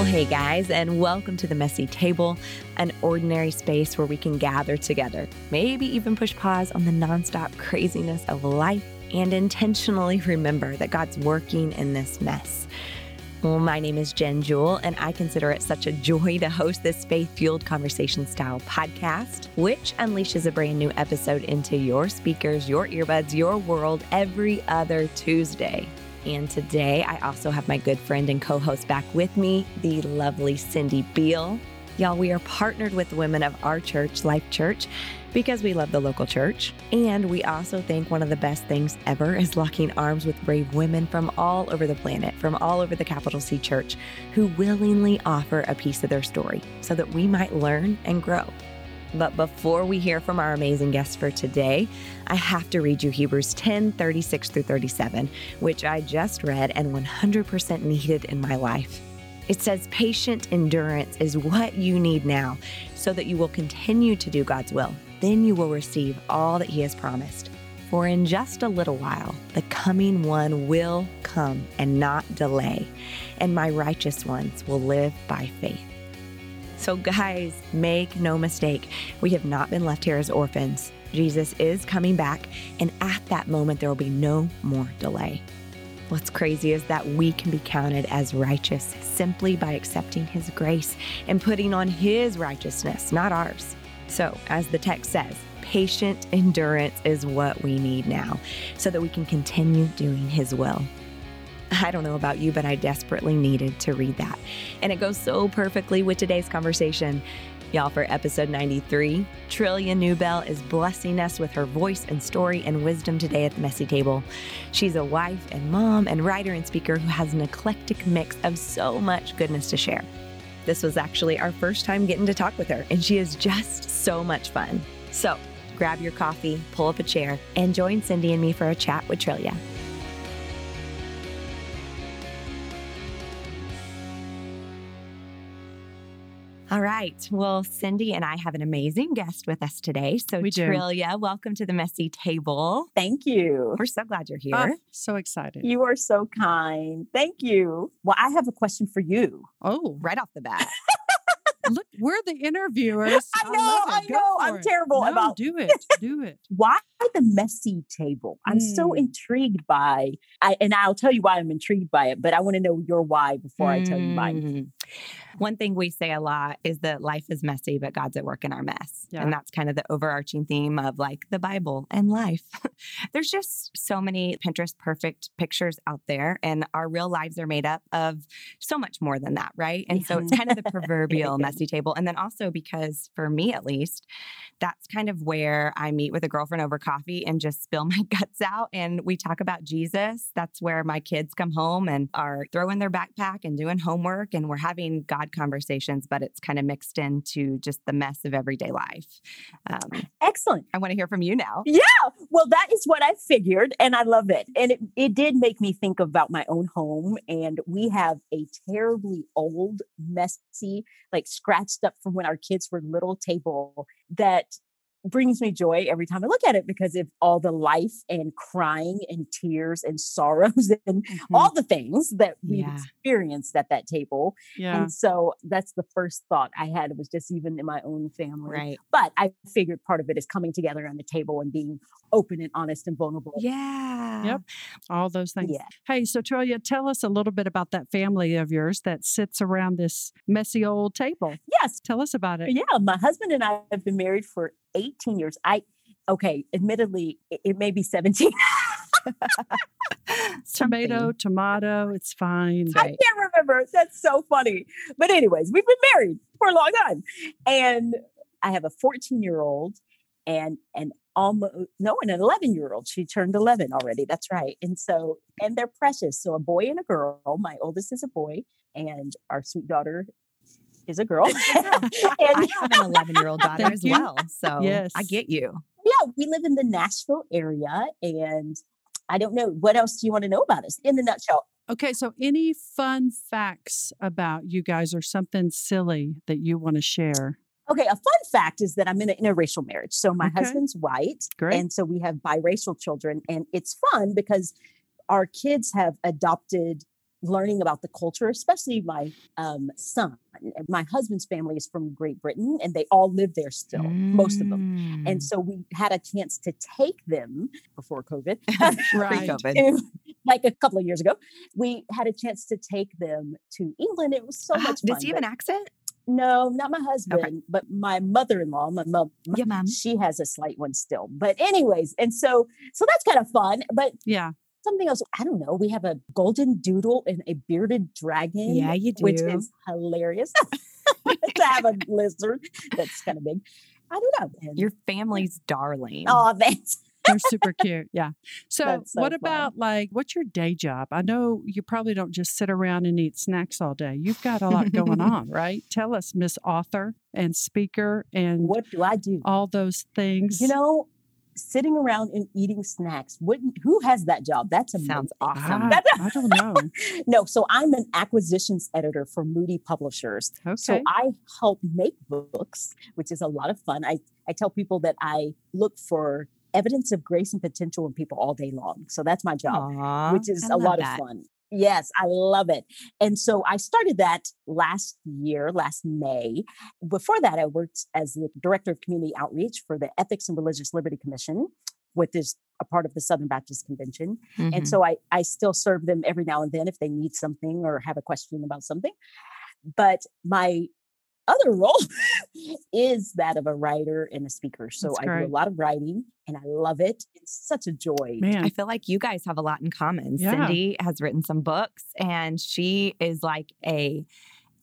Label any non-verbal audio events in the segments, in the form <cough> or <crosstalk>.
Well, hey guys, and welcome to the Messy Table, an ordinary space where we can gather together, maybe even push pause on the nonstop craziness of life and intentionally remember that God's working in this mess. Well, my name is Jenn Jewell, and I consider it such a joy to host this faith fueled conversation style podcast, which unleashes a brand new episode into your speakers, your earbuds, your world every other Tuesday. And today I also have my good friend and co host back with me, the lovely Cindy Beall. Y'all, we are partnered with women of our church, Life.Church, because we love the local church. And we also think one of the best things ever is locking arms with brave women from all over the planet, from all over the capital C church, who willingly offer a piece of their story so that we might learn and grow. But before we hear from our amazing guests for today, I have to read you Hebrews 10 36 through 37, which I just read and 100% needed in my life. It says, Patient endurance is what you need now so that you will continue to do God's will. Then you will receive all that He has promised. For in just a little while, the coming one will come and not delay, and my righteous ones will live by faith. So, guys, make no mistake, we have not been left here as orphans. Jesus is coming back, and at that moment, there will be no more delay. What's crazy is that we can be counted as righteous simply by accepting His grace and putting on His righteousness, not ours. So, as the text says, patient endurance is what we need now so that we can continue doing His will. <laughs> I don't know about you, but I desperately needed to read that. And it goes so perfectly with today's conversation. Y'all, for episode 93, Trillia Newbell is blessing us with her voice and story and wisdom today at the Messy Table. She's a wife and mom and writer and speaker who has an eclectic mix of so much goodness to share. This was actually our first time getting to talk with her, and she is just so much fun. So grab your coffee, pull up a chair, and join Cindy and me for a chat with Trillia. All right. Well, Cindy and I have an amazing guest with us today. So, We do. Trillia, welcome to the Messy Table. Thank you. We're so glad you're here. Ah, so excited. You are so kind. Thank you. Well, I have a question for you. oh, right off the bat. <laughs> look, we're the interviewers. I know, love it. I Go know. I'm it. terrible No, about- do <laughs> it. Do it. Why the messy table? I'm so Mm. intrigued by I and I'll tell you why I'm intrigued by it, but I want to know your why before I tell you mine. One thing we say a lot is that life is messy, but God's at work in our mess. Yeah. And that's kind of the overarching theme of like the Bible and life. <laughs> There's just so many Pinterest perfect pictures out there, and our real lives are made up of so much more than that, right? And so it's kind of the proverbial <laughs> messy table. And then also because for me at least, that's kind of where I meet with a girlfriend over coffee and just spill <laughs> my guts out and we talk about Jesus. That's where my kids come home and are throwing their backpack and doing homework and we're having God conversations, but it's kind of mixed into just the mess of everyday life. Um, Excellent. I want to hear from you now. Yeah. Well, that is what I figured, and I love it. And it, it did make me think about my own home. And we have a terribly old, messy, like scratched up from when our kids were little table that brings me joy every time I look at it because of all the life and crying and tears and <laughs> sorrows and mm-hmm. all the things that we've Yeah. experienced at that table. Yeah. And so that's the first thought I had was just even in my own family. Right. But I figured part of it is coming together on the table and being open and honest and vulnerable. Yeah. Yep. All those things. Yeah. Hey, so Trillia, tell us a little bit about that family of yours that sits around this messy old table. Yes. Tell us about it. Yeah. My husband and I have been married for 18 years. I, okay, admittedly, it, it may be 17. <laughs> Tomato, tomato, it's fine. I can't remember. That's so funny. But, anyways, we've been married for a long time. And I have a 14 year old and an almost, no, and an 11 year old. She turned 11 already. That's right. And so, and they're precious. So, a boy and a girl. My oldest is a boy, and our sweet daughter is a girl. <laughs> I and have an 11 year old <laughs> daughter as well. So Yes. I get you. yeah, we live in the Nashville area. And I don't know. What else do you want to know about us in the nutshell? Okay, so any fun facts about you guys or something silly that you want to share? Okay, a fun fact is that I'm in an interracial marriage. So my Okay. husband's white, Great. and so we have biracial children, and it's fun because our kids have adopted learning about the culture, especially my um, son. My husband's family is from Great Britain and they all live there still, mm. most of them. And mm. so we had a chance to take them before COVID, <laughs> <laughs> right. COVID. like a couple of years ago. We had a chance to take them to England. It was so uh, much fun. Does he have an accent? No, not my husband, okay. but my mother-in-law, my mom. Yeah, mom. She has a slight one still. But anyways, and so so that's kind of fun. But yeah, something else. I don't know. We have a golden doodle and a bearded dragon. Yeah, you do. Which is hilarious <laughs> to have a lizard that's kind of big. I don't know. And, Your family's darling. Oh, thanks. They're super cute. Yeah. So, so what fun. about like, what's your day job? I know you probably don't just sit around and eat snacks all day. You've got a lot going <laughs> on, right? Tell us, Miss Author and speaker, and what do I do? All those things. You know, sitting around and eating snacks. What, who has that job? That's amazing. Sounds awesome. I, I don't know. <laughs> no, so I'm an acquisitions editor for Moody Publishers. Okay. So I help make books, which is a lot of fun. I, I tell people that I look for evidence of grace and potential in people all day long. So that's my job, Aww, which is I a lot that. of fun. Yes, I love it. And so I started that last year, last May. Before that, I worked as the director of community outreach for the Ethics and Religious Liberty Commission, which is a part of the Southern Baptist Convention. Mm-hmm. And so I, I still serve them every now and then if they need something or have a question about something. But my other role <laughs> is that of a writer and a speaker. So I do a lot of writing and I love it. It's such a joy. Man. I feel like you guys have a lot in common. Yeah. Cindy has written some books and she is like a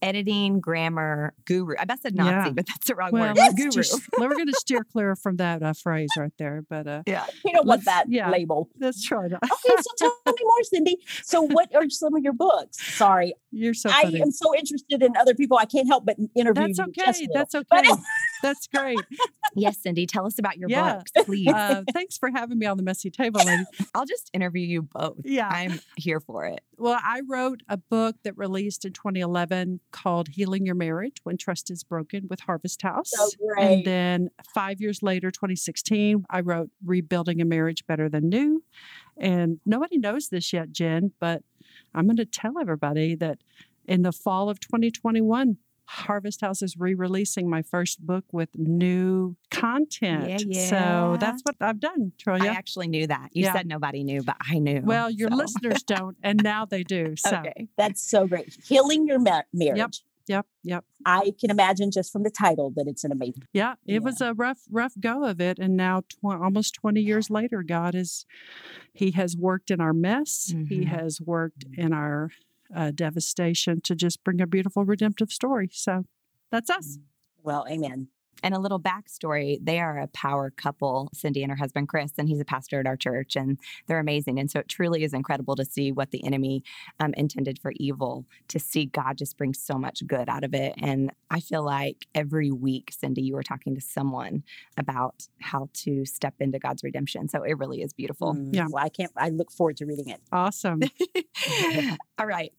editing grammar guru. I best said Nazi, yeah. but that's the wrong well, word. Guru. Just, we're going <laughs> to steer clear from that uh, phrase right there. But uh, yeah, you don't want that yeah, label. Let's try that. okay, so <laughs> tell me more, Cindy. So, what are some of your books? Sorry, you're so. Funny. I am so interested in other people. I can't help but interview. That's okay. That's okay. <laughs> That's great. yes, Cindy, tell us about your yeah. books, please. Uh, thanks for having me on the messy table, lady. I'll just interview you both. Yeah, I'm here for it. Well, I wrote a book that released in 2011 called "Healing Your Marriage When Trust Is Broken" with Harvest House. So and then five years later, 2016, I wrote "Rebuilding a Marriage Better Than New." And nobody knows this yet, Jenn, but I'm going to tell everybody that in the fall of 2021, Harvest House is re releasing my first book with new content. Yeah, yeah. So that's what I've done, Trillia. I actually knew that. You yeah. said nobody knew, but I knew. Well, your so. listeners don't, and now they do. <laughs> So okay. that's so great. Healing your ma- marriage. Yep. Yep, yep. I can imagine just from the title that it's an amazing. Yeah, it yeah. was a rough, rough go of it, and now tw- almost twenty years later, God is, He has worked in our mess. Mm-hmm. He has worked in our uh, devastation to just bring a beautiful redemptive story. So that's us. Well, amen. And a little backstory they are a power couple, Cindy and her husband Chris, and he's a pastor at our church, and they're amazing. And so it truly is incredible to see what the enemy um, intended for evil, to see God just bring so much good out of it. And I feel like every week, Cindy, you were talking to someone about how to step into God's redemption. So it really is beautiful. Mm, yeah. Well, I can't, I look forward to reading it. Awesome. <laughs> <laughs> All right.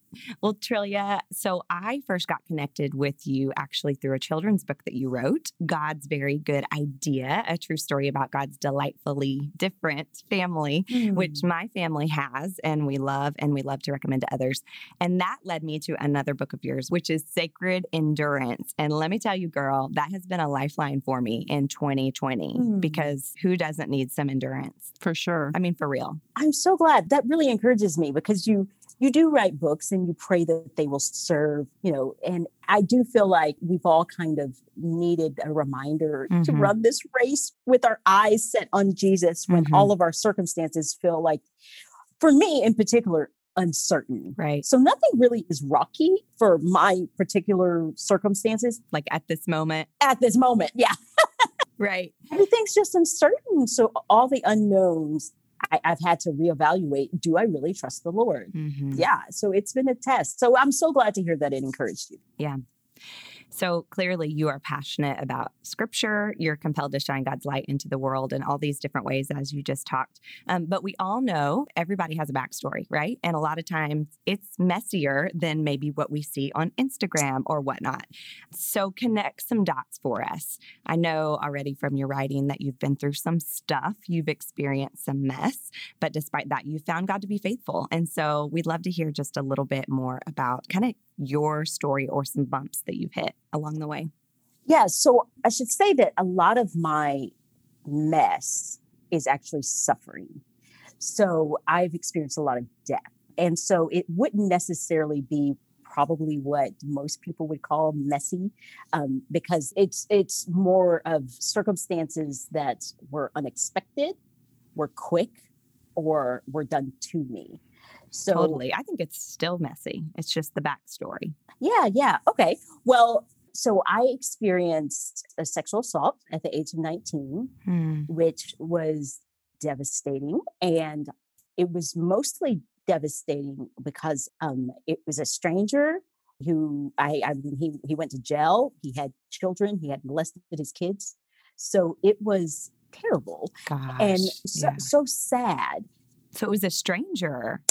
Well, Trillia, so I first got connected with you actually through a children's book that you wrote, God's Very Good Idea, a true story about God's delightfully different family, mm. which my family has and we love and we love to recommend to others. And that led me to another book of yours, which is Sacred Endurance. And let me tell you, girl, that has been a lifeline for me in 2020 mm. because who doesn't need some endurance? For sure. I mean, for real. I'm so glad. That really encourages me because you you do write books and you pray that they will serve, you know, and I do feel like we've all kind of needed a reminder mm-hmm. to run this race with our eyes set on Jesus when mm-hmm. all of our circumstances feel like, for me in particular, uncertain. Right. So nothing really is rocky for my particular circumstances. Like at this moment. At this moment, yeah. right. Everything's just uncertain. So all the unknowns I, have had to reevaluate do I really trust the Lord? Mm-hmm. Yeah. So it's been a test. So I'm so glad to hear that it encouraged you. Yeah. So clearly, you are passionate about scripture. You're compelled to shine God's light into the world in all these different ways, as you just talked. Um, but we all know everybody has a backstory, right? And a lot of times it's messier than maybe what we see on Instagram or whatnot. So connect some dots for us. I know already from your writing that you've been through some stuff, you've experienced some mess, but despite that, you found God to be faithful. And so we'd love to hear just a little bit more about kind of your story or some bumps that you've hit along the way? Yeah, so I should say that a lot of my mess is actually suffering. So I've experienced a lot of death. And so it wouldn't necessarily be probably what most people would call messy um, because it's it's more of circumstances that were unexpected were quick or were done to me so totally. I think it's still messy. It's just the backstory. Yeah, yeah. Okay. Well, so I experienced a sexual assault at the age of 19, hmm. which was devastating. And it was mostly devastating because um, it was a stranger who I, I mean, he, he went to jail. He had children. He had molested his kids. So it was terrible Gosh, and so, yeah. so sad. So it was a stranger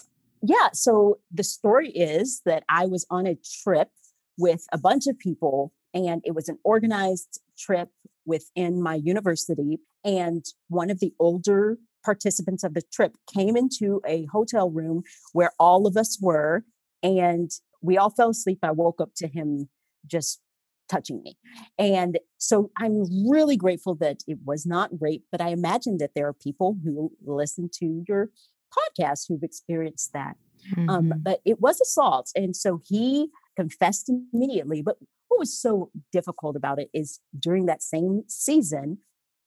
yeah, so the story is that I was on a trip with a bunch of people, and it was an organized trip within my university. And one of the older participants of the trip came into a hotel room where all of us were, and we all fell asleep. I woke up to him just touching me. And so I'm really grateful that it was not rape, but I imagine that there are people who listen to your podcasts who've experienced that. Um, mm-hmm. Um, but it was assault. And so he confessed immediately. But what was so difficult about it is during that same season,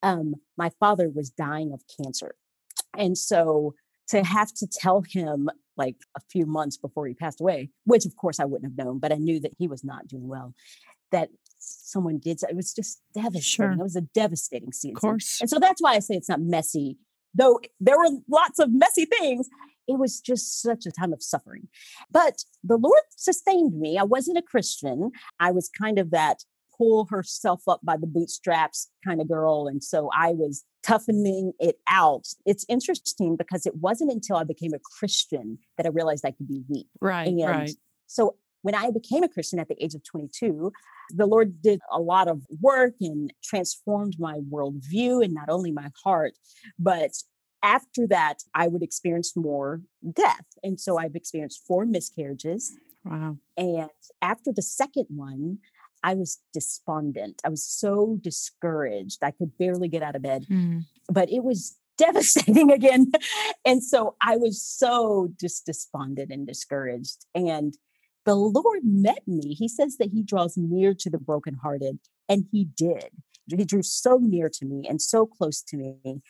um, my father was dying of cancer. And so to have to tell him like a few months before he passed away, which of course I wouldn't have known, but I knew that he was not doing well, that someone did. It was just devastating. Sure. It was a devastating season. Of course. And so that's why I say it's not messy though there were lots of messy things, it was just such a time of suffering. But the Lord sustained me. I wasn't a Christian. I was kind of that pull herself up by the bootstraps kind of girl. And so I was toughening it out. It's interesting because it wasn't until I became a Christian that I realized I could be weak. Right. And right. so when I became a Christian at the age of 22, the Lord did a lot of work and transformed my worldview and not only my heart, but after that, I would experience more death. And so I've experienced four miscarriages. Wow. And after the second one, I was despondent. I was so discouraged. I could barely get out of bed, mm. but it was <laughs> devastating again. and so I was so just despondent and discouraged. And the Lord met me. He says that He draws near to the brokenhearted, and He did. He drew so near to me and so close to me.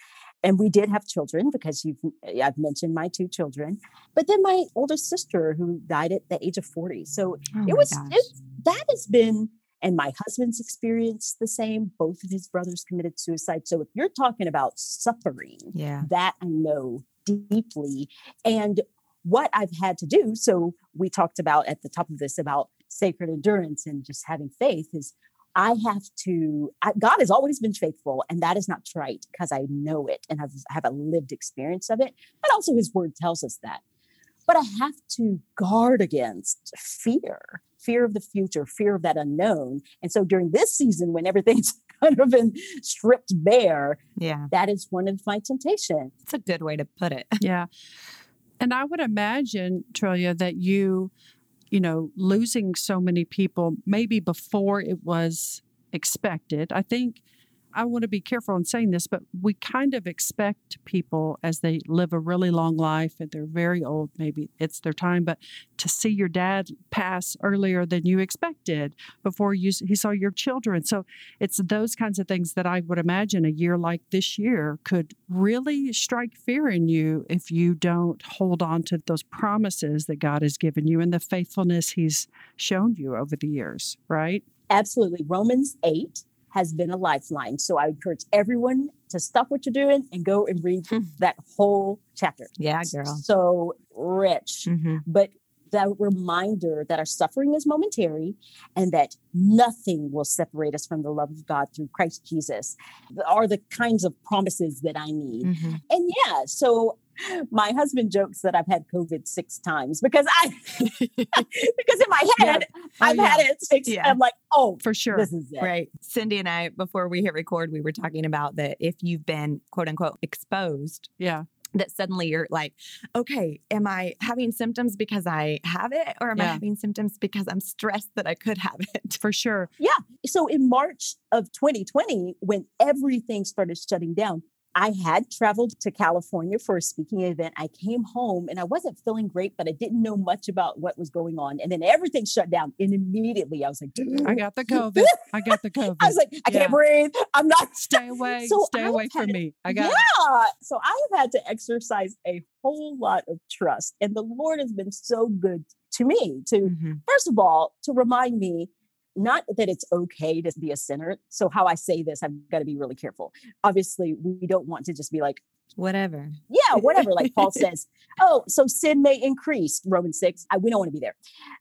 And we did have children because you've eh, I've mentioned my two children, but then my older sister who died at the age of 40. So oh it was it, that has been and my husband's experience the same. Both of his brothers committed suicide. So if you're talking about suffering, yeah, that I know deeply. And what I've had to do. So we talked about at the top of this about sacred endurance and just having faith is I have to, I, God has always been faithful, and that is not trite because I know it and have, have a lived experience of it. But also, His Word tells us that. But I have to guard against fear, fear of the future, fear of that unknown. And so during this season, when everything's <laughs> kind of been stripped bare, yeah, that is one of my temptations. It's a good way to put it. <laughs> Yeah. And I would imagine, Trillia, that you, you know, losing so many people maybe before it was expected. I think I want to be careful in saying this, but we kind of expect people as they live a really long life and they're very old, maybe it's their time, but to see your dad pass earlier than you expected before you he saw your children. So it's those kinds of things that I would imagine a year like this year could really strike fear in you if you don't hold on to those promises that God has given you and the faithfulness he's shown you over the years, right? Absolutely. Romans 8 has been a lifeline. So I encourage everyone to stop what you're doing and go and read mm. that whole chapter. Yeah, girl. So rich. Mm-hmm. But that reminder that our suffering is momentary and that nothing will separate us from the love of God through Christ Jesus are the kinds of promises that I need. Mm-hmm. And yeah, so my husband jokes that I've had COVID six times because I <laughs> <laughs> because in my head yeah. oh, I've yeah. had it six. Yeah. I'm like, oh, for sure, this is it. Right. Cindy and I, before we hit record, we were talking about that if you've been quote unquote exposed, yeah, that suddenly you're like, okay, am I having symptoms because I have it, or am yeah. I having symptoms because I'm stressed that I could have <laughs> it? For sure. Yeah. So in March of 2020, when everything started shutting down, I had traveled to California for a speaking event. I came home and I wasn't feeling great, but I didn't know much about what was going on. And then everything shut down. And immediately I was like, I got the COVID. I got the COVID. <laughs> I was like, I yeah. can't breathe. I'm not. <laughs> Stay away. So stay away from me. I got Yeah. It. So I have had to exercise a whole lot of trust. And the Lord has been so good to me to, mm-hmm. first of all, to remind me not that it's okay to be a sinner. So, how I say this, I've got to be really careful. Obviously, we don't want to just be like, whatever. Yeah, whatever. Like Paul <laughs> says, oh, so sin may increase, Romans 6. I, we don't want to be there.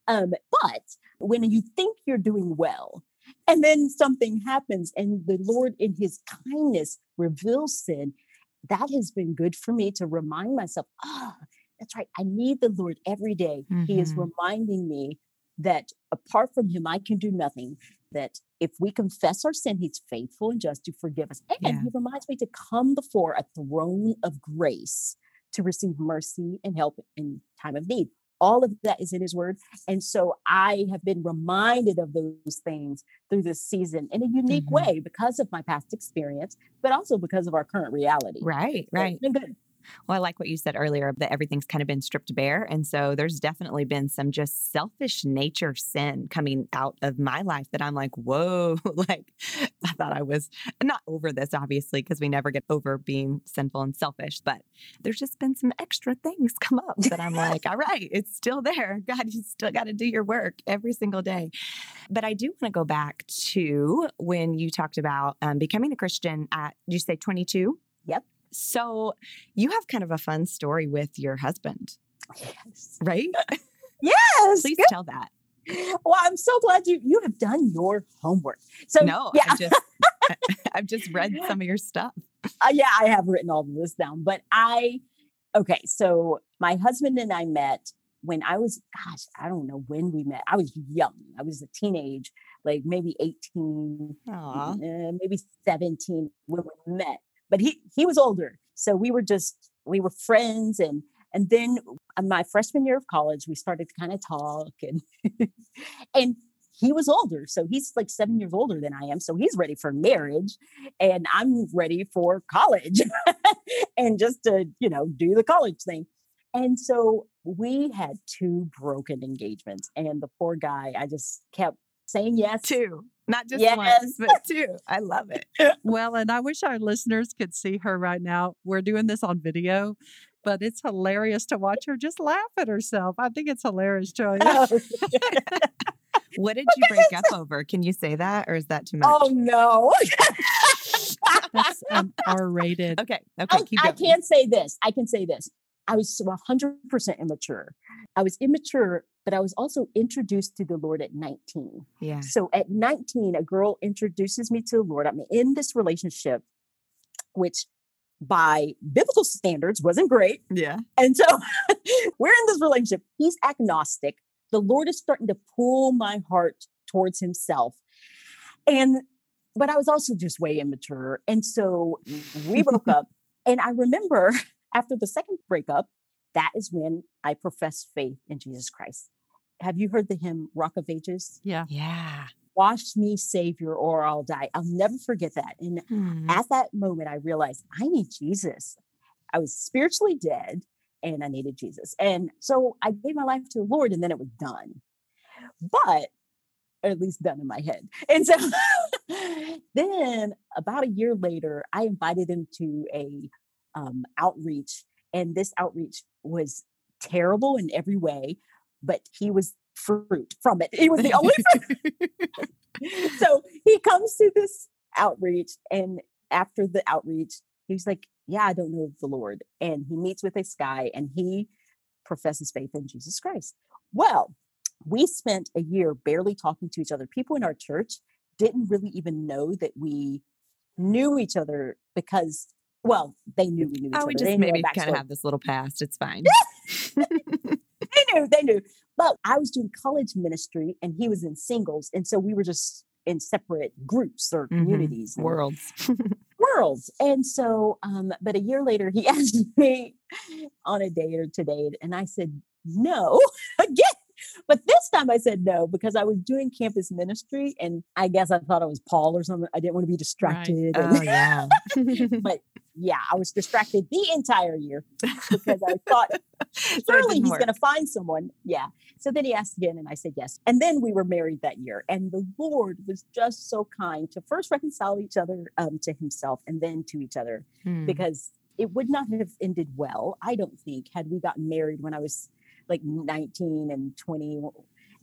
Um, but when you think you're doing well, and then something happens, and the Lord, in his kindness, reveals sin, that has been good for me to remind myself, ah, oh, that's right. I need the Lord every day. Mm-hmm. He is mm-hmm. reminding me that apart from him, I can do nothing. That if we confess our sin, he's faithful and just to forgive us. And yeah. he reminds me to come before a throne of grace to receive mercy and help in time of need. All of that is in his word. And so I have been reminded of those things through this season in a unique mm-hmm. way because of my past experience, but also because of our current reality. Right, right. So well, I like what you said earlier that everything's kind of been stripped bare. And so there's definitely been some just selfish nature sin coming out of my life that I'm like, whoa, <laughs> like I thought I was not over this, obviously, because we never get over being sinful and selfish. But there's just been some extra things come up that I'm like, all right, it's still there. God, you still got to do your work every single day. But I do want to go back to when you talked about um, becoming a Christian at, you say 22? Yep. So you have kind of a fun story with your husband. Yes. Right? <laughs> <laughs> yes. Please tell that. Well, I'm so glad you you have done your homework. So no, yeah. I've just <laughs> I've just read some of your stuff. Uh, yeah, I have written all of this down. But I okay, so my husband and I met when I was, gosh, I don't know when we met. I was young. I was a teenage, like maybe 18, uh, maybe 17 when we met but he he was older so we were just we were friends and and then uh, my freshman year of college we started to kind of talk and <laughs> and he was older so he's like seven years older than i am so he's ready for marriage and i'm ready for college <laughs> and just to you know do the college thing. And so we had two broken engagements and the poor guy i just kept saying yes two not just yes. once, but two. I love it. <laughs> Well, and I wish our listeners could see her right now. We're doing this on video, but it's hilarious to watch her just laugh at herself. I think it's hilarious, Trillia. Oh, <laughs> what did you break up over? Can you say that, or is that too much? Oh no. That's um, R rated. Okay. Okay. I, I can't say this. I can say this. I was 100% immature. I was immature, but I was also introduced to the Lord at 19. Yeah. So at 19, a girl introduces me to the Lord. I'm in this relationship, which by biblical standards wasn't great. Yeah. And so <laughs> we're in this relationship. He's agnostic. The Lord is starting to pull my heart towards himself. And but I was also just way immature. And so we broke <laughs> up. And I remember after the second breakup, that is when I professed faith in Jesus Christ. Have you heard the hymn Rock of Ages? Yeah. Yeah. Wash me, Savior, or I'll die. I'll never forget that. And hmm. at that moment, I realized I need Jesus. I was spiritually dead and I needed Jesus. And so I gave my life to the Lord and then it was done. But at least done in my head. <laughs> And so <laughs> then about a year later, I invited him to a um, outreach, and this outreach was terrible in every way, but he was fruit from it. He was the only fruit. <laughs> so he comes to this outreach, and after the outreach, he's like, Yeah, I don't know the Lord. And he meets with this guy and he professes faith in Jesus Christ. Well, we spent a year barely talking to each other. People in our church didn't really even know that we knew each other because, well, they knew we knew each Oh, other. we just maybe kind of have this little past. It's fine. <laughs> <laughs> they knew, they knew. But I was doing college ministry and he was in singles. And so we were just in separate groups or Mhm. communities. Worlds. <laughs> worlds. And so, um, but a year later, he asked me on a date or to date, and I said no again. But this time I said no because I was doing campus ministry, and I guess I thought I was Paul or something. I didn't want to be distracted. and- Oh, yeah. <laughs> but yeah, I was distracted the entire year because I <laughs> thought So surely he's going to find someone. Yeah. So then he asked again, and I said yes. And then we were married that year. And the Lord was just so kind to first reconcile each other um, to himself and then to each other Hmm. because it would not have ended well, I don't think, had we gotten married when I was like 19 and 20.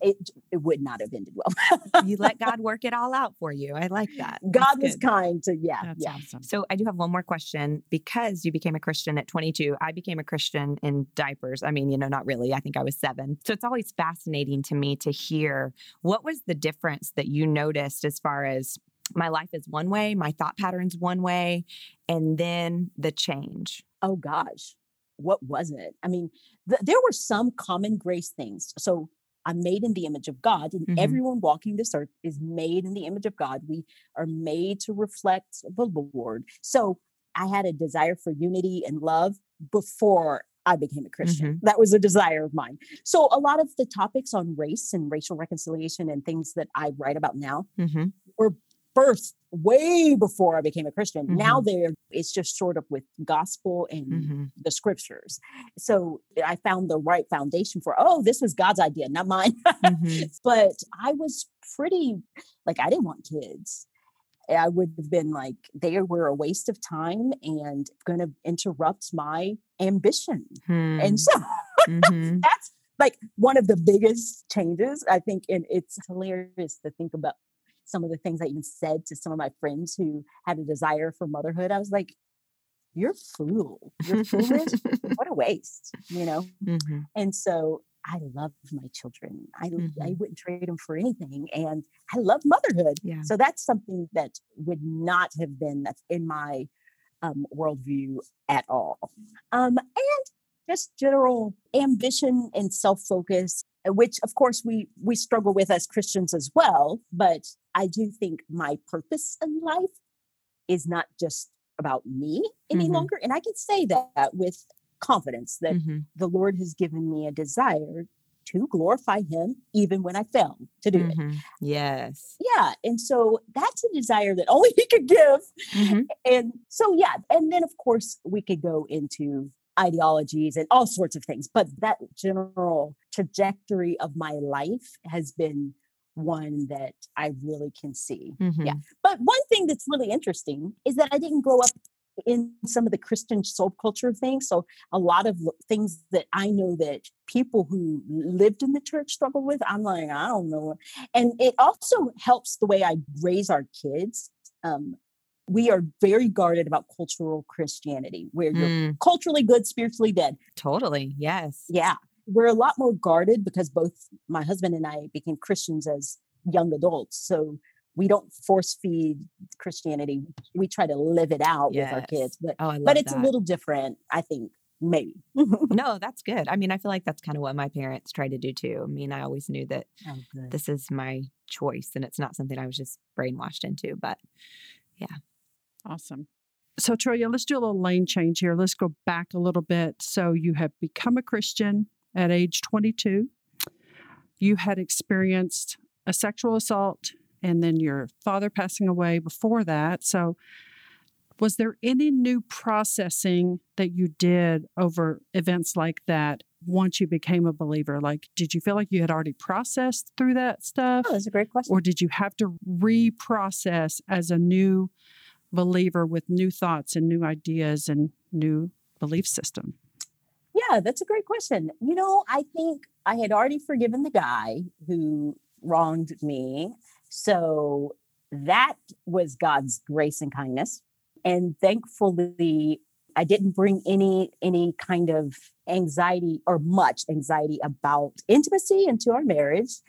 It, it would not have ended well. you let God work it all out for you. I like that. <laughs> God was kind to, yeah, That's yeah. awesome. So I do have one more question because you became a Christian at 22. I became a Christian in diapers. I mean, you know, not really. I think I was 7. So it's always fascinating to me to hear what was the difference that you noticed as far as my life is one way, my thought patterns one way, and then the change. oh gosh, what was it? I mean, th- there were some common grace things. So I'm made in the image of God, and Mhm. everyone walking this earth is made in the image of God. We are made to reflect the Lord. So I had a desire for unity and love before I became a Christian. That was a desire of mine. So a lot of the topics on race and racial reconciliation and things that I write about now Mm-hmm. birthed way before I became a Christian. Now there it's just sort of with gospel and Mm-hmm. the scriptures. So I found the right foundation for, oh, this was God's idea, not mine. Mm-hmm. <laughs> but I was pretty like I didn't want kids. I would have been like they were a waste of time and going to interrupt my ambition. And so <laughs> Mm-hmm. that's like one of the biggest changes I think and it's hilarious to think about some of the things I even said to some of my friends who had a desire for motherhood. I was like, you're fool. You're foolish. <laughs> what a waste, you know? Mm-hmm. And so I love my children. I, I Mhm. wouldn't trade them for anything. And I love motherhood. Yeah. So that's something that would not have been that's in my um, worldview at all. Um, and just general ambition and self-focus, uh, which of course we we struggle with as Christians as well. But I do think my purpose in life is not just about me any Mhm. longer. And I can say that with confidence that Mm-hmm. the Lord has given me a desire to glorify Him even when I fail to do it. Mm-hmm. Yes. Yeah. And so that's a desire that <laughs> only He could give. Mm-hmm. And so, yeah. And then, of course, we could go into ideologies and all sorts of things. But that general trajectory of my life has been one that I really can see. Mm-hmm. But one thing that's really interesting is that I didn't grow up in some of the Christian subculture things. So a lot of things that I know that people who lived in the church struggle with, I'm like, I don't know. And it also helps the way I raise our kids. Um, we are very guarded about cultural Christianity, where you're Mm, culturally good, spiritually dead. totally. Yes. Yeah. We're a lot more guarded because both my husband and I became Christians as young adults. So we don't force feed Christianity. We try to live it out with our kids. But Oh, but it's that. a little different, I think, maybe. <laughs> no, that's good. I mean, I feel like that's kind of what my parents tried to do too. I mean, I always knew that Oh, this is my choice and it's not something I was just brainwashed into. But Awesome. So, Trillia, let's do a little lane change here. Let's go back a little bit. So, you have become a Christian at age 22. You had experienced a sexual assault and then your father passing away before that. So, was there any new processing that you did over events like that once you became a believer? Like, did you feel like you had already processed through that oh, stuff? Oh, that's a great question. or did you have to reprocess as a new believer with new thoughts and new ideas and new belief system? Yeah, that's a great question. You know, I think I had already forgiven the guy who wronged me. So that was God's grace and kindness. And thankfully, I didn't bring any any kind of anxiety or much anxiety about intimacy into our marriage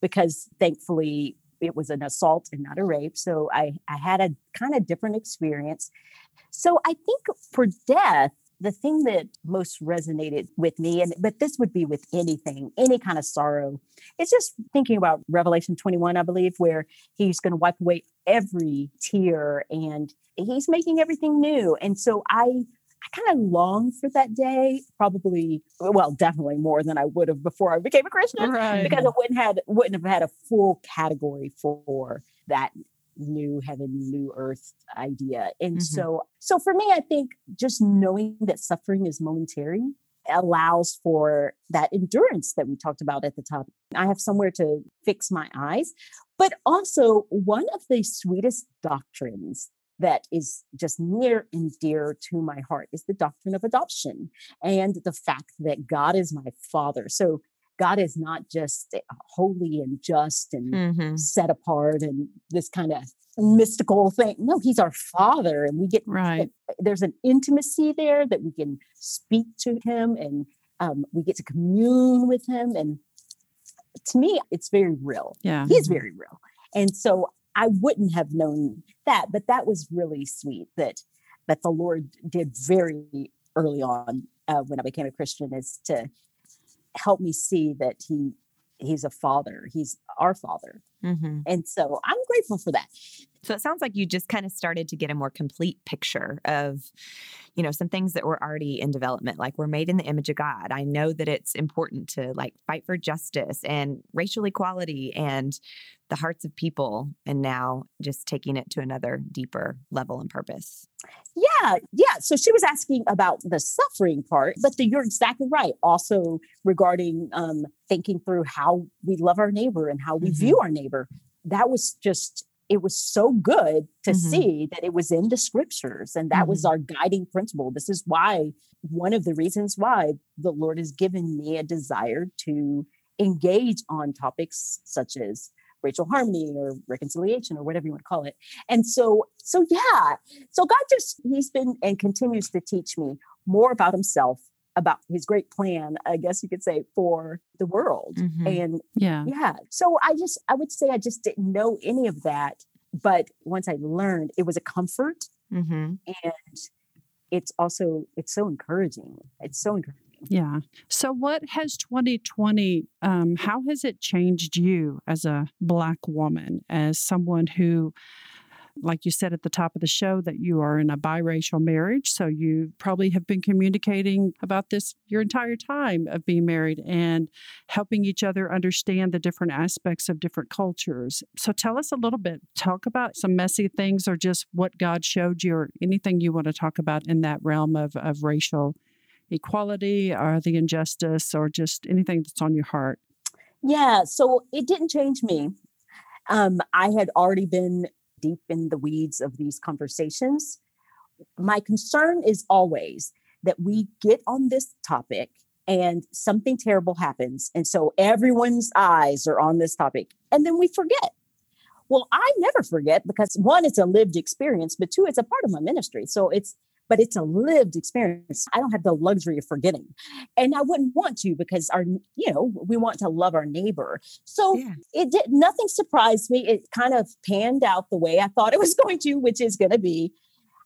because thankfully it was an assault and not a rape. So I, I had a kind of different experience. So I think for death, the thing that most resonated with me, and but this would be with anything, any kind of sorrow, it's just thinking about Revelation 21, I believe, where he's going to wipe away every tear and he's making everything new. And so I I kind of long for that day, probably, well, definitely more than I would have before I became a Christian, right. because I wouldn't had wouldn't have had a full category for that new heaven, new earth idea. And mm-hmm. so, so for me, I think just knowing that suffering is momentary allows for that endurance that we talked about at the top. I have somewhere to fix my eyes, but also one of the sweetest doctrines that is just near and dear to my heart is the doctrine of adoption and the fact that God is my father. So God is not just holy and just and mm-hmm. set apart and this kind of mystical thing. No, he's our father and we get right. There's an intimacy there that we can speak to him and um, we get to commune with him. And to me, it's very real. Yeah. He's very real. And so I wouldn't have known that, but that was really sweet that that the Lord did very early on uh, when I became a Christian is to help me see that he he's a father. He's our father mm-hmm. and so i'm grateful for that. So it sounds like you just kind of started to get a more complete picture of you know some things that were already in development like we're made in the image of god. I know that it's important to like fight for justice and racial equality and the hearts of people and now just taking it to another deeper level and purpose. Yeah yeah. So she was asking about the suffering part but the, you're exactly right. Also regarding um, thinking through how we love our neighbor and how we mm-hmm. view our neighbor that was just it was so good to mm-hmm. see that it was in the scriptures and that mm-hmm. was our guiding principle this is why one of the reasons why the lord has given me a desire to engage on topics such as racial harmony or reconciliation or whatever you want to call it and so so yeah so god just he's been and continues to teach me more about himself about his great plan, I guess you could say, for the world. Mm-hmm. And yeah. Yeah. So I just, I would say I just didn't know any of that. But once I learned, it was a comfort. Mm-hmm. And it's also, it's so encouraging. It's so encouraging. Yeah. So, what has 2020, um, how has it changed you as a Black woman, as someone who like you said at the top of the show, that you are in a biracial marriage. So you probably have been communicating about this your entire time of being married and helping each other understand the different aspects of different cultures. So tell us a little bit, talk about some messy things or just what God showed you or anything you want to talk about in that realm of, of racial equality or the injustice or just anything that's on your heart. Yeah, so it didn't change me. Um, I had already been deep in the weeds of these conversations. My concern is always that we get on this topic and something terrible happens. And so everyone's eyes are on this topic, and then we forget. Well, I never forget because one, it's a lived experience, but two, it's a part of my ministry. So it's but it's a lived experience. I don't have the luxury of forgetting. And I wouldn't want to because our, you know, we want to love our neighbor. So yeah. it did nothing surprised me. It kind of panned out the way I thought it was <laughs> going to, which is going to be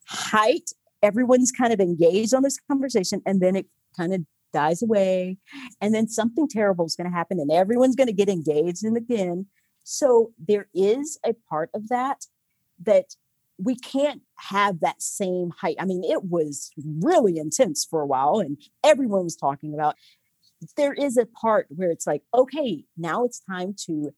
height. Everyone's kind of engaged on this conversation and then it kind of dies away. And then something terrible is going to happen and everyone's going to get engaged in again. So there is a part of that that we can't have that same height. I mean, it was really intense for a while, and everyone was talking about. There is a part where it's like, okay, now it's time to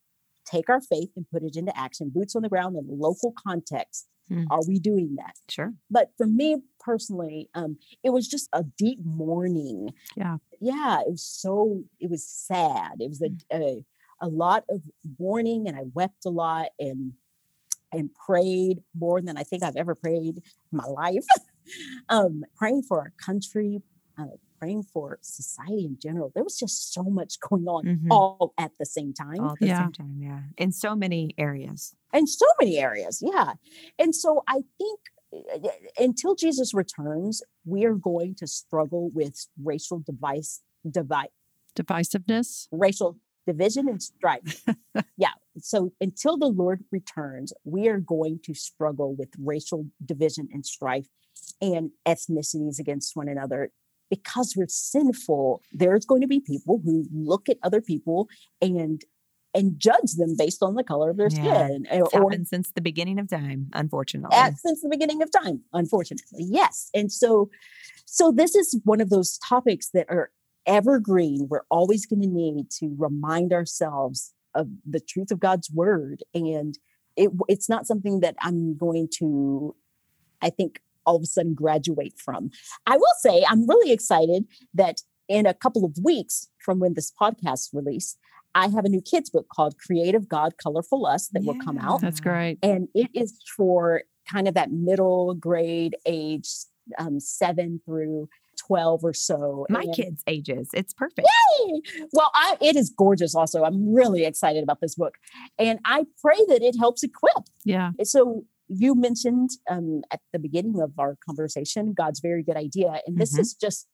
take our faith and put it into action, boots on the ground in local context. Hmm. Are we doing that? Sure. But for me personally, um, it was just a deep mourning. Yeah. Yeah. It was so, it was sad. It was a, hmm. a, a lot of mourning and I wept a lot and and prayed more than I think I've ever prayed in my life. <laughs> um, praying for our country, uh, praying for society in general. There was just so much going on mm-hmm. all at the same time. All at the yeah. same time, yeah. In so many areas. In so many areas, yeah. And so I think until Jesus returns, we are going to struggle with racial device, divide, divisiveness, racial division and strife. <laughs> yeah. So until the Lord returns, we are going to struggle with racial division and strife and ethnicities against one another. Because we're sinful, there's going to be people who look at other people and and judge them based on the color of their yeah. skin. Eh, it's or, happened since the beginning of time, unfortunately. At, since the beginning of time, unfortunately. Yes. And so so this is one of those topics that are evergreen. We're always going to need to remind ourselves of the truth of God's word. And it, it's not something that I'm going to, I think, all of a sudden graduate from. I will say I'm really excited that in a couple of weeks from when this podcast released, I have a new kids book called Creative God Colorful Us that yeah, will come out. That's great. And it is for kind of that middle grade age, um, seven through 12 or so. My and, kids' ages. It's perfect. Yay! Well, I, it is gorgeous also. I'm really excited about this book. And I pray that it helps equip. Yeah. So you mentioned um, at the beginning of our conversation God's very good idea. And this mm-hmm. is just,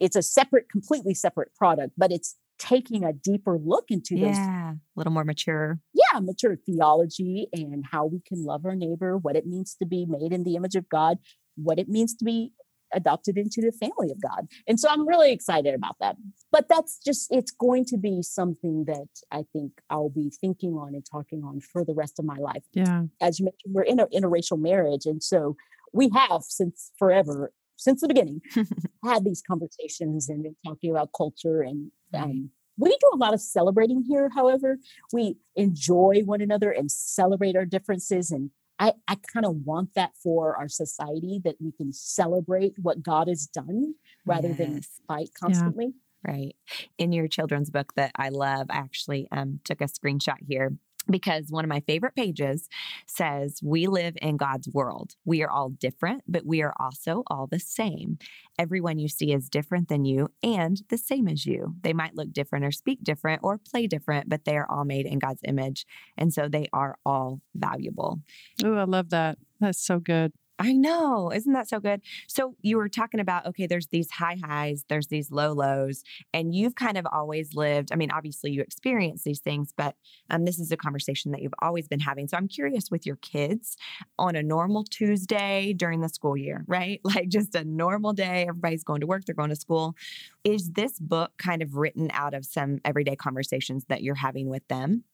it's a separate, completely separate product, but it's taking a deeper look into yeah, those. Yeah, a little more mature. Yeah, mature theology and how we can love our neighbor, what it means to be made in the image of God, what it means to be adopted into the family of God. And so I'm really excited about that. But that's just, it's going to be something that I think I'll be thinking on and talking on for the rest of my life. Yeah. As you mentioned, we're in an interracial marriage. And so we have since forever, since the beginning, <laughs> had these conversations and been talking about culture and um, we do a lot of celebrating here however we enjoy one another and celebrate our differences and I, I kind of want that for our society that we can celebrate what God has done rather yes. than fight constantly. Yeah. Right. In your children's book that I love, I actually um, took a screenshot here because one of my favorite pages says, We live in God's world. We are all different, but we are also all the same. Everyone you see is different than you and the same as you. They might look different or speak different or play different, but they are all made in God's image. And so they are all valuable. Oh, I love that. That's so good. I know. Isn't that so good? So you were talking about, okay, there's these high highs, there's these low lows, and you've kind of always lived. I mean, obviously you experience these things, but um, this is a conversation that you've always been having. So I'm curious with your kids on a normal Tuesday during the school year, right? <laughs> Like just a normal day, everybody's going to work, they're going to school. Is this book kind of written out of some everyday conversations that you're having with them?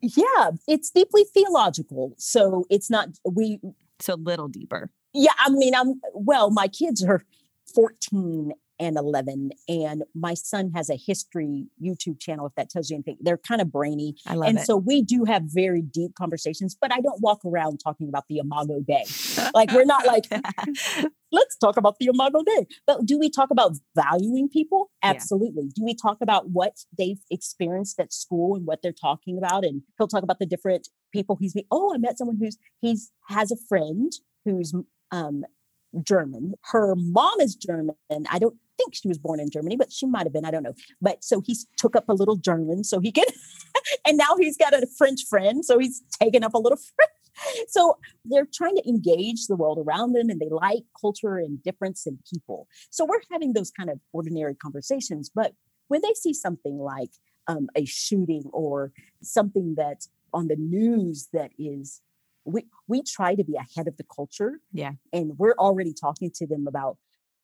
Yeah, it's deeply theological. So it's not, we, so a little deeper. Yeah, I mean, I'm well, my kids are 14 and 11 and my son has a history youtube channel if that tells you anything they're kind of brainy I love and it. so we do have very deep conversations but i don't walk around talking about the imago Dei. like we're not like <laughs> <laughs> let's talk about the imago Dei. but do we talk about valuing people absolutely yeah. do we talk about what they've experienced at school and what they're talking about and he'll talk about the different people he's oh i met someone who's he's has a friend who's um German. Her mom is German. I don't think she was born in Germany, but she might have been. I don't know. But so he took up a little German so he could, <laughs> and now he's got a French friend. So he's taken up a little <laughs> French. So they're trying to engage the world around them and they like culture and difference in people. So we're having those kind of ordinary conversations. But when they see something like um, a shooting or something that on the news that is we we try to be ahead of the culture. Yeah. And we're already talking to them about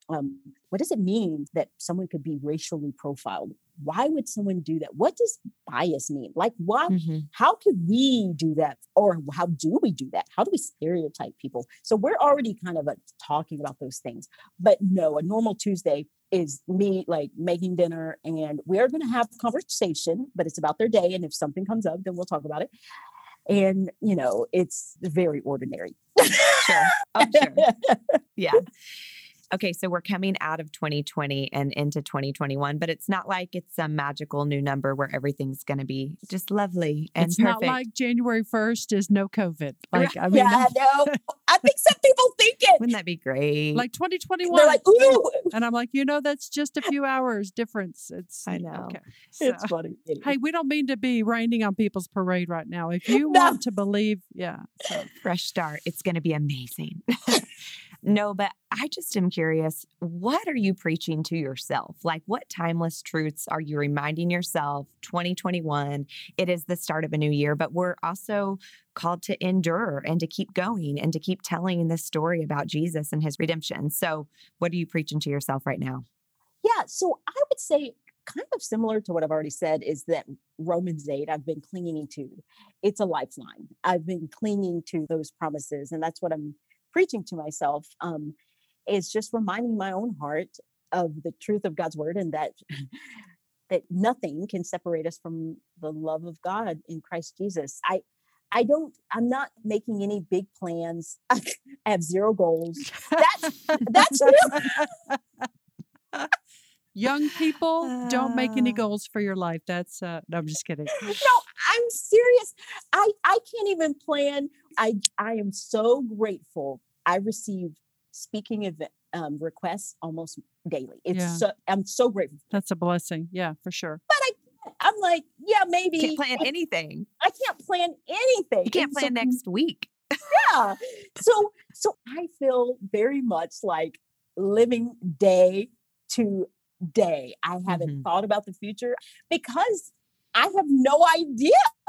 um, what does it mean that someone could be racially profiled? Why would someone do that? What does bias mean? Like, what? Mm-hmm. How could we do that, or how do we do that? How do we stereotype people? So we're already kind of uh, talking about those things. But no, a normal Tuesday is me like making dinner, and we're going to have conversation, but it's about their day, and if something comes up, then we'll talk about it and you know it's very ordinary sure sure <laughs> yeah Okay, so we're coming out of 2020 and into 2021, but it's not like it's some magical new number where everything's going to be just lovely and it's perfect. not like January 1st is no COVID. Like, I mean, yeah, I <laughs> know. I think some people think it. Wouldn't that be great? like 2021. They're like, ooh. and I'm like, you know, that's just a few hours difference. It's, I know. Okay. It's funny. Hey, we don't mean to be raining on people's parade right now. If <laughs> you No. want to believe, yeah. So, fresh start. It's going to be amazing. <laughs> no, but I just am curious what are you preaching to yourself? Like, what timeless truths are you reminding yourself? 2021, it is the start of a new year, but we're also called to endure and to keep going and to keep telling this story about Jesus and his redemption. So, what are you preaching to yourself right now? Yeah. So I would say, kind of similar to what I've already said, is that Romans 8, I've been clinging to. It's a lifeline. I've been clinging to those promises. And that's what I'm preaching to myself. Um, is just reminding my own heart of the truth of God's word and that <laughs> that nothing can separate us from the love of God in Christ Jesus. I I don't I'm not making any big plans. <laughs> I have zero goals. That's that's real. <laughs> Young people, don't make any Uh. goals for your life. That's, uh, no, I'm just kidding. no i'm serious i i can't even plan i i am so grateful i receive speaking event um, requests almost daily it's Yeah. so i'm so grateful That's a blessing. Yeah, for sure. but i i'm like yeah maybe Can't plan I, anything. I can't plan anything You can't And so- plan next week. yeah so so i feel very much like living day to day i haven't Mhm. thought about the future because i have no idea <laughs>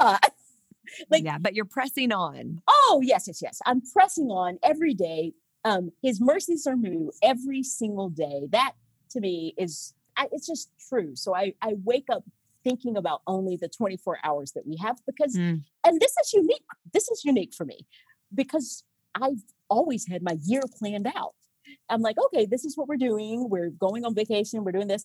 like- yeah, but you're pressing on. Oh, yes, yes, yes. I'm pressing on every day. Um, his mercies are new every single day. That to me is I, it's just true. So I I wake up thinking about only the 24 hours that we have because Mm. and this is unique. This is unique for me because I've always had my year planned out. I'm like, okay, this is what we're doing. We're going on vacation. We're doing this.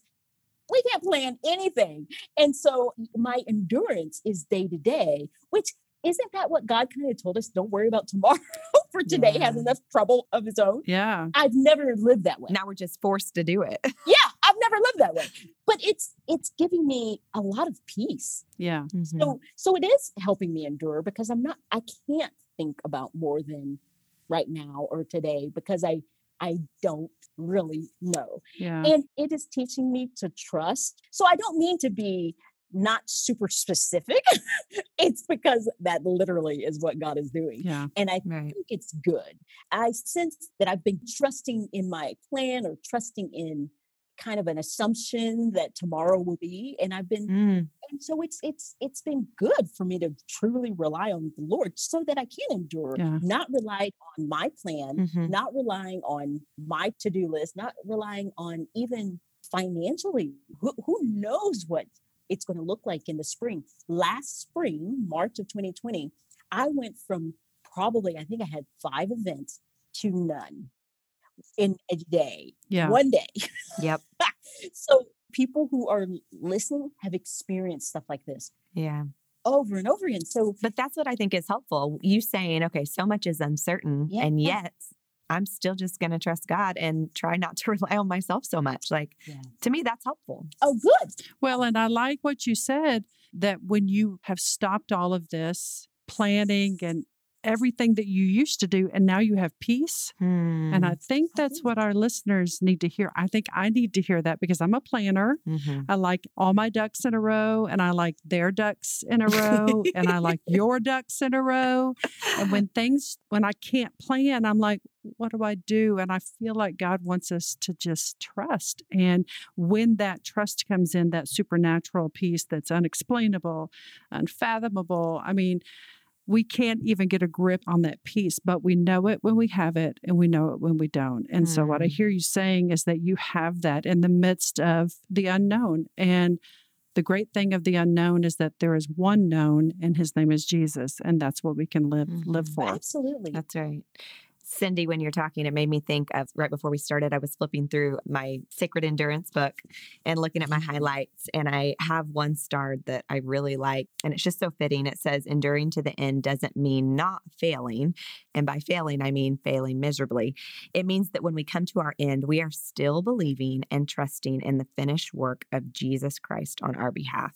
We can't plan anything. And so my endurance is day to day, which isn't that what God kind of told us? Don't worry about tomorrow, <laughs> for today has enough trouble of its own. Yeah. I've never lived that way. Now we're just forced to do it. Yeah, I've never lived that way. But it's it's giving me a lot of peace. Yeah. Mhm. So so it is helping me endure because I'm not I can't think about more than right now or today because I I don't really know. Yeah. And it is teaching me to trust. So I don't mean to be not super specific. <laughs> it's because that literally is what God is doing. Yeah. And I Right. think it's good. I sense that I've been trusting in my plan or trusting in kind of an assumption that tomorrow will be and I've been Mm. and so it's it's it's been good for me to truly rely on the Lord so that I can endure, Yeah. not rely on my plan, Mhm. not relying on my to-do list, not relying on even financially. Who, who knows what it's going to look like in the spring? Last spring, March of 2020, I went from probably, I think I had five events to none in a day, Yeah. one day. Yep. <laughs> so people who are listening have experienced stuff like this Yeah. over and over again. So But that's what I think is helpful. You saying, okay, so much is uncertain, Yeah. and yet I'm still just going to trust God and try not to <laughs> rely on myself so much. Like, Yeah. to me, that's helpful. oh, good. Well, and I like what you said that when you have stopped all of this planning and everything that you used to do, and now you have peace. And I think that's what our listeners need to hear. I think I need to hear that because I'm a planner. Mhm. I like all my ducks in a row, and I like their ducks in a row, and I like your ducks in a row. And when <laughs> things, when I can't plan, I'm like, what do I do? And I feel like God wants us to just trust. And when that trust comes in, that supernatural peace that's unexplainable, unfathomable, I mean, we can't even get a grip on that peace, but we know it when we have it and we know it when we don't. And so, what I Mm. hear you saying is that you have that in the midst of the unknown. And the great thing of the unknown is that there is one known, and his name is Jesus. And that's what we can live live Mhm. for. Absolutely. That's right. Cindy, when you're talking, it made me think of right before we started, I was flipping through my Sacred Endurance book and looking at my Mm-hmm. highlights. And I have one starred that I really like. And it's just so fitting. It says, enduring to the end doesn't mean not failing. And by failing, I mean failing miserably. It means that when we come to our end, we are still believing and trusting in the finished work of Jesus Christ on our behalf.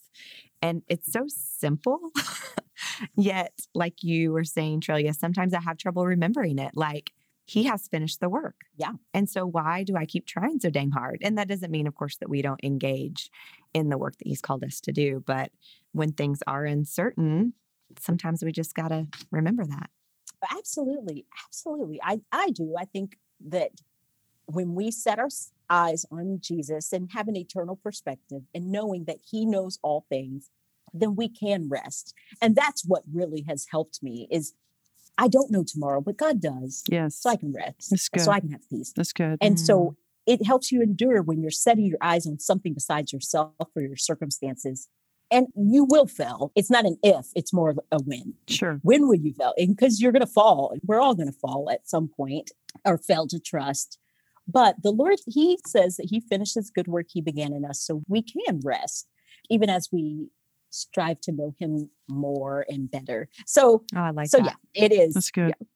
And it's so simple. <laughs> Yet, like you were saying, Trillia, sometimes I have trouble remembering it. Like, he has finished the work. Yeah. And so, why do I keep trying so dang hard? And that doesn't mean, of course, that we don't engage in the work that he's called us to do. But when things are uncertain, sometimes we just got to remember that. Absolutely. Absolutely. I, I do. I think that when we set our eyes on Jesus and have an eternal perspective and knowing that he knows all things, then we can rest. And that's what really has helped me is I don't know tomorrow, but God does. Yes. So I can rest. That's So. I can have peace. That's good. And so mm. it helps you endure when you're setting your eyes on something besides yourself or your circumstances. And you will fail. It's not an if, it's more of a when. Sure. When will you fail? And because you're going to fall. We're all going to fall at some point or fail to trust. But the Lord, He says that He finishes good work He began in us. So we can rest, even as we strive to know Him more and better. So, Oh, I like so that. yeah, it is. That's good. Yeah.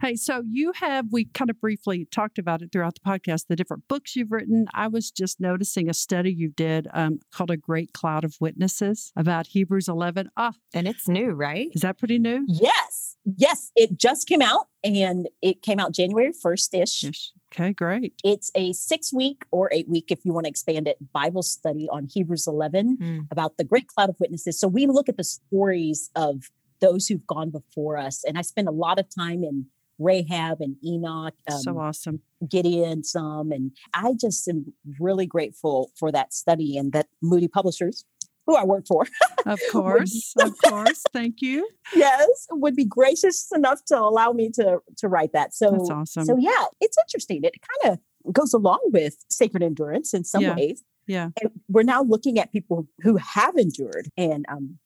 Hey, so you have, we kind of briefly talked about it throughout the podcast, the different books you've written. I was just noticing a study you did um, called A Great Cloud of Witnesses about Hebrews 11. Ah, And it's new, right? is that pretty new? Yes. Yes. It just came out and it came out January 1st ish. Yes. Okay, great. It's a six week or eight week, if you want to expand it, Bible study on Hebrews 11 Mm. about the great cloud of witnesses. So we look at the stories of those who've gone before us. And I spend a lot of time in Rahab and Enoch, um, so awesome. Gideon, some. And I just am really grateful for that study and that Moody Publishers, who I work for, <laughs> Of course. of course. Thank you. yes, would be gracious enough to allow me to to write that. So That's awesome. So yeah, it's interesting. It kind of goes along with sacred endurance in some Yeah. ways. Yeah. And we're now looking at people who have endured and um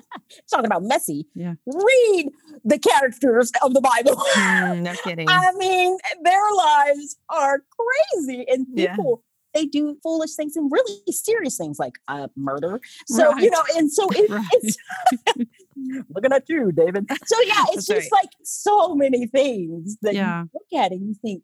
<laughs> talking about messy. Yeah. Read the characters of the Bible. <laughs> Mm, no <laughs> kidding. I mean, their lives are crazy and Yeah. people they do foolish things and really serious things like uh, murder. So, you know, and so it, Right. it's looking at you, David. So yeah, it's That's just like so many things that Yeah. you look at and you think,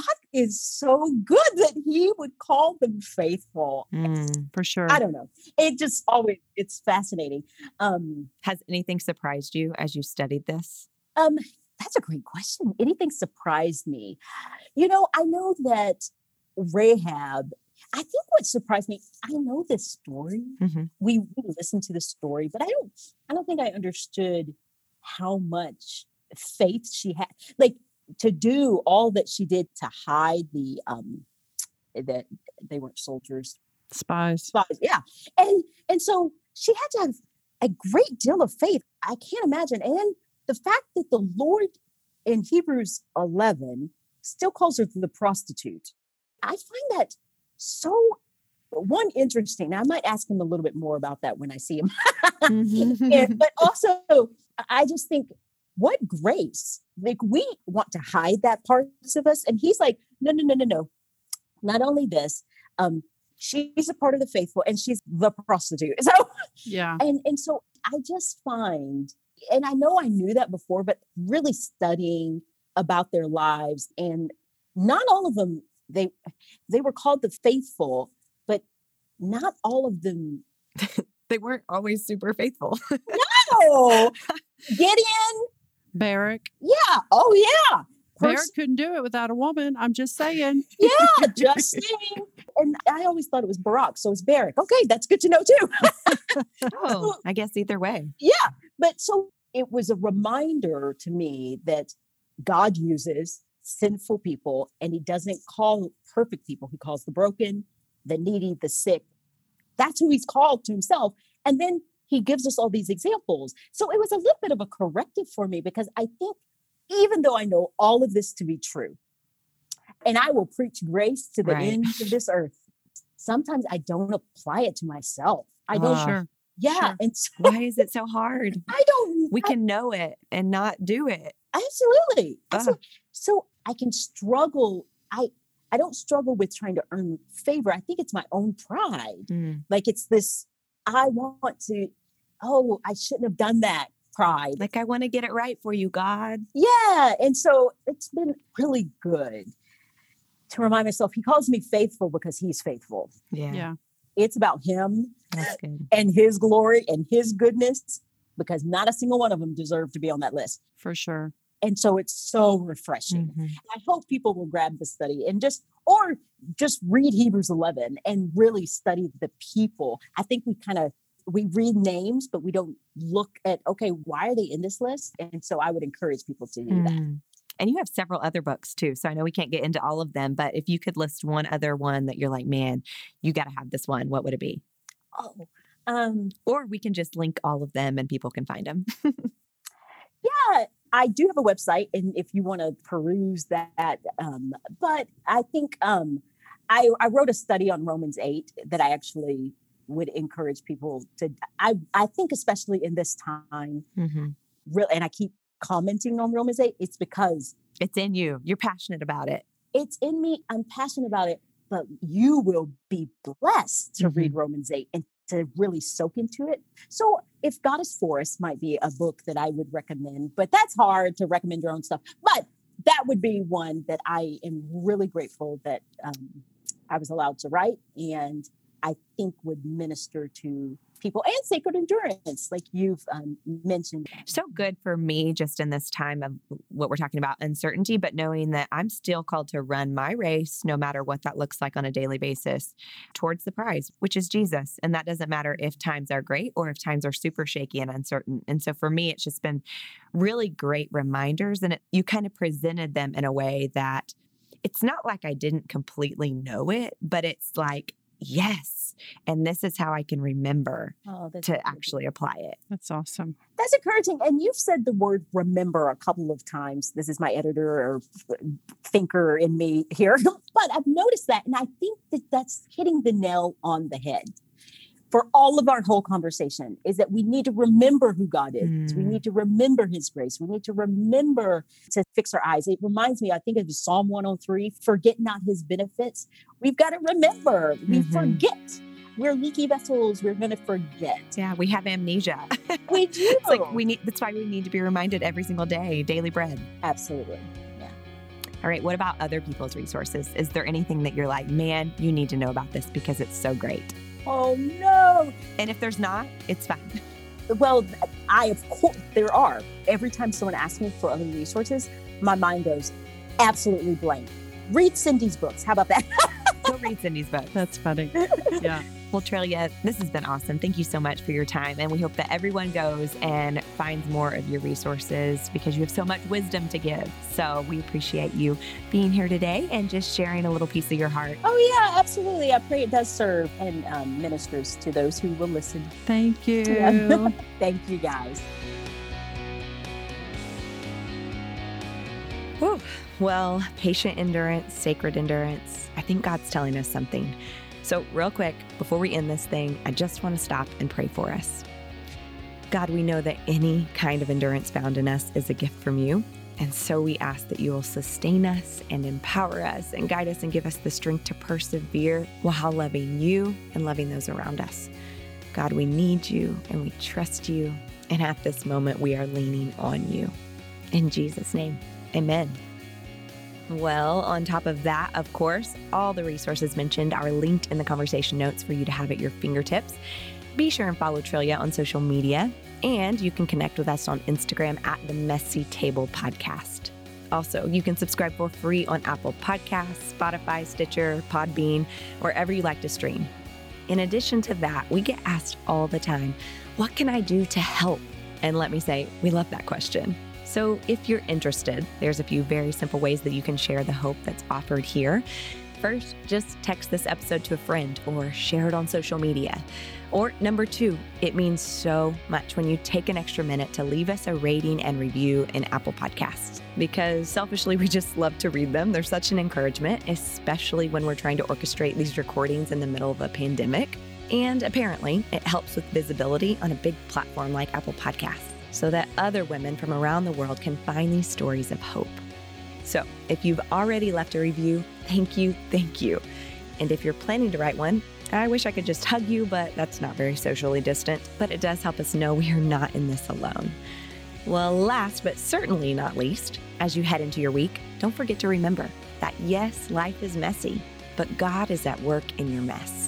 God is so good that He would call them faithful. Mm. For sure. I don't know. It just always it's fascinating. Um, Has anything surprised you as you studied this? um, that's a great question. Anything surprised me? You know, I know that Rahab. I think what surprised me. I know this story. Mhm. We, we listened to the story, but I don't. I don't think I understood how much faith she had. Like to do all that she did to hide the um that they weren't soldiers. Spies. spies yeah. And and so she had to have a great deal of faith i can't imagine. And the fact that the lord in hebrews 11 still calls her the prostitute i find that so one interesting. I might ask him a little bit more about that when i see him. <laughs> And, but <laughs> also i just think what grace like we want to hide that parts of us and he's like no no no no no not only this um she's a part of the faithful and she's the prostitute <laughs> so Yeah. and and so i just find and i know i knew that before but really studying about their lives and not all of them they they were called the faithful but not all of them <laughs> they weren't always super faithful. <laughs> no. gideon Barrack. yeah oh yeah Barrack Pers- couldn't do it without a woman. I'm just saying. yeah <laughs> just saying and i always thought it was barak so it's barak okay that's good to know too <laughs> oh, I guess either way. Yeah. But so it was a reminder to me that God uses sinful people and he doesn't call perfect people. He calls the broken, the needy, the sick. That's who he's called to himself. And then he gives us all these examples. So it was a little bit of a corrective for me because I think even though I know all of this to be true, and I will preach grace to the Right. ends of this earth, sometimes I don't apply it to myself. I don't, Ah. Sure. yeah. sure. And so Why is it so hard? <laughs> I don't, We I can know it and not do it. Absolutely. Absolutely. So I can struggle. I I don't struggle with trying to earn favor. I think it's my own pride. Mm. Like it's this I want to, oh, I shouldn't have done that pride. Like, I want to get it right for you, God. Yeah. And so it's been really good to remind myself he calls me faithful because he's faithful. Yeah. Yeah. It's about him and his glory and his goodness because not a single one of them deserve to be on that list. For sure. And so it's so refreshing. Mhm. I hope people will grab the study and just, or just read Hebrews 11 and really study the people. I think we kind of, we read names, but we don't look at, okay, why are they in this list? And so I would encourage people to do that. Mm. And you have several other books too. So I know we can't get into all of them, but if you could list one other one that you're like, man, you got to have this one, what would it be? Oh, um, Or we can just link all of them and people can find them. <laughs> yeah, I do have a website, and if you want to peruse that, um, but I think um, I, I wrote a study on Romans eight that I actually would encourage people to. I I think especially in this time, hmm real, and I keep commenting on Romans eight. It's because It's in you. You're passionate about it. it's in me. I'm passionate about it, but you will be blessed to read Romans 8 and to really soak into it. So, if God is for us, might be a book that I would recommend, but that's hard to recommend your own stuff. But that would be one that I am really grateful that um, I was allowed to write and I think would minister to people and sacred endurance, like you've um, mentioned. So good for me just in this time of what we're talking about uncertainty, but knowing that I'm still called to run my race, no matter what that looks like on a daily basis, towards the prize, which is Jesus. And that doesn't matter if times are great or if times are super shaky and uncertain. And so for me, it's just been really great reminders. And it, you kind of presented them in a way that it's not like I didn't completely know it, but it's like, yes. And this is how I can remember Oh, to good. actually apply it. That's awesome. That's encouraging. And you've said the word remember a couple of times. This is my editor or thinker in me here. <laughs> but I've noticed that. And I think that that's hitting the nail on the head for all of our whole conversation is that we need to remember who God is. We Mm. need to remember his grace. We need to remember to fix our eyes. It reminds me, I think of Psalm 103 forget not his benefits. We've got to remember, we Mhm. forget. We're leaky vessels. We're going to forget. Yeah, we have amnesia. We do. <laughs> It's like we need that's why we need to be reminded every single day, daily bread. Absolutely. Yeah. All right, what about other people's resources? Is there anything that you're like, man, you need to know about this because it's so great? Oh no. And if there's not, it's fine. Well, I of course there are. Every time someone asks me for other resources, my mind goes absolutely blank. Read Cindy's books. How about that? <laughs> Go read Cindy's book. That's funny. Yeah. Well, this has been awesome. Thank you so much for your time. And we hope that everyone goes and finds more of your resources because you have so much wisdom to give. So we appreciate you being here today and just sharing a little piece of your heart. oh yeah, absolutely. I pray it does serve and um, ministers to those who will listen. Thank you. Yeah. <laughs> Thank you guys. Whew. Well, patient endurance, sacred endurance. I think God's telling us something. So, real quick, before we end this thing, I just want to stop and pray for us. God, we know that any kind of endurance found in us is a gift from you. And so we ask that you will sustain us and empower us and guide us and give us the strength to persevere while loving you and loving those around us. God, we need you and we trust you. And at this moment, we are leaning on you. In Jesus' name, amen. Well, on top of that, of course, all the resources mentioned are linked in the conversation notes for you to have at your fingertips. Be sure and follow Trillia on social media, and you can connect with us on Instagram at the Messy Table Podcast. Also, you can subscribe for free on Apple Podcasts, Spotify, Stitcher, Podbean, wherever you like to stream. In addition to that, we get asked all the time, what can I do to help? And let me say, we love that question. So, if you're interested, there's a few very simple ways that you can share the hope that's offered here. First, just text this episode to a friend or share it on social media. Or number two, it means so much when you take an extra minute to leave us a rating and review in Apple Podcasts. Because selfishly, we just love to read them. They're such an encouragement, especially when we're trying to orchestrate these recordings in the middle of a pandemic. And apparently, it helps with visibility on a big platform like Apple Podcasts. So that other women from around the world can find these stories of hope. So, if you've already left a review, thank you, thank you. And if you're planning to write one, I wish I could just hug you, but that's not very socially distant. But it does help us know we are not in this alone. Well, last but certainly not least, as you head into your week, don't forget to remember that yes, life is messy, but God is at work in your mess.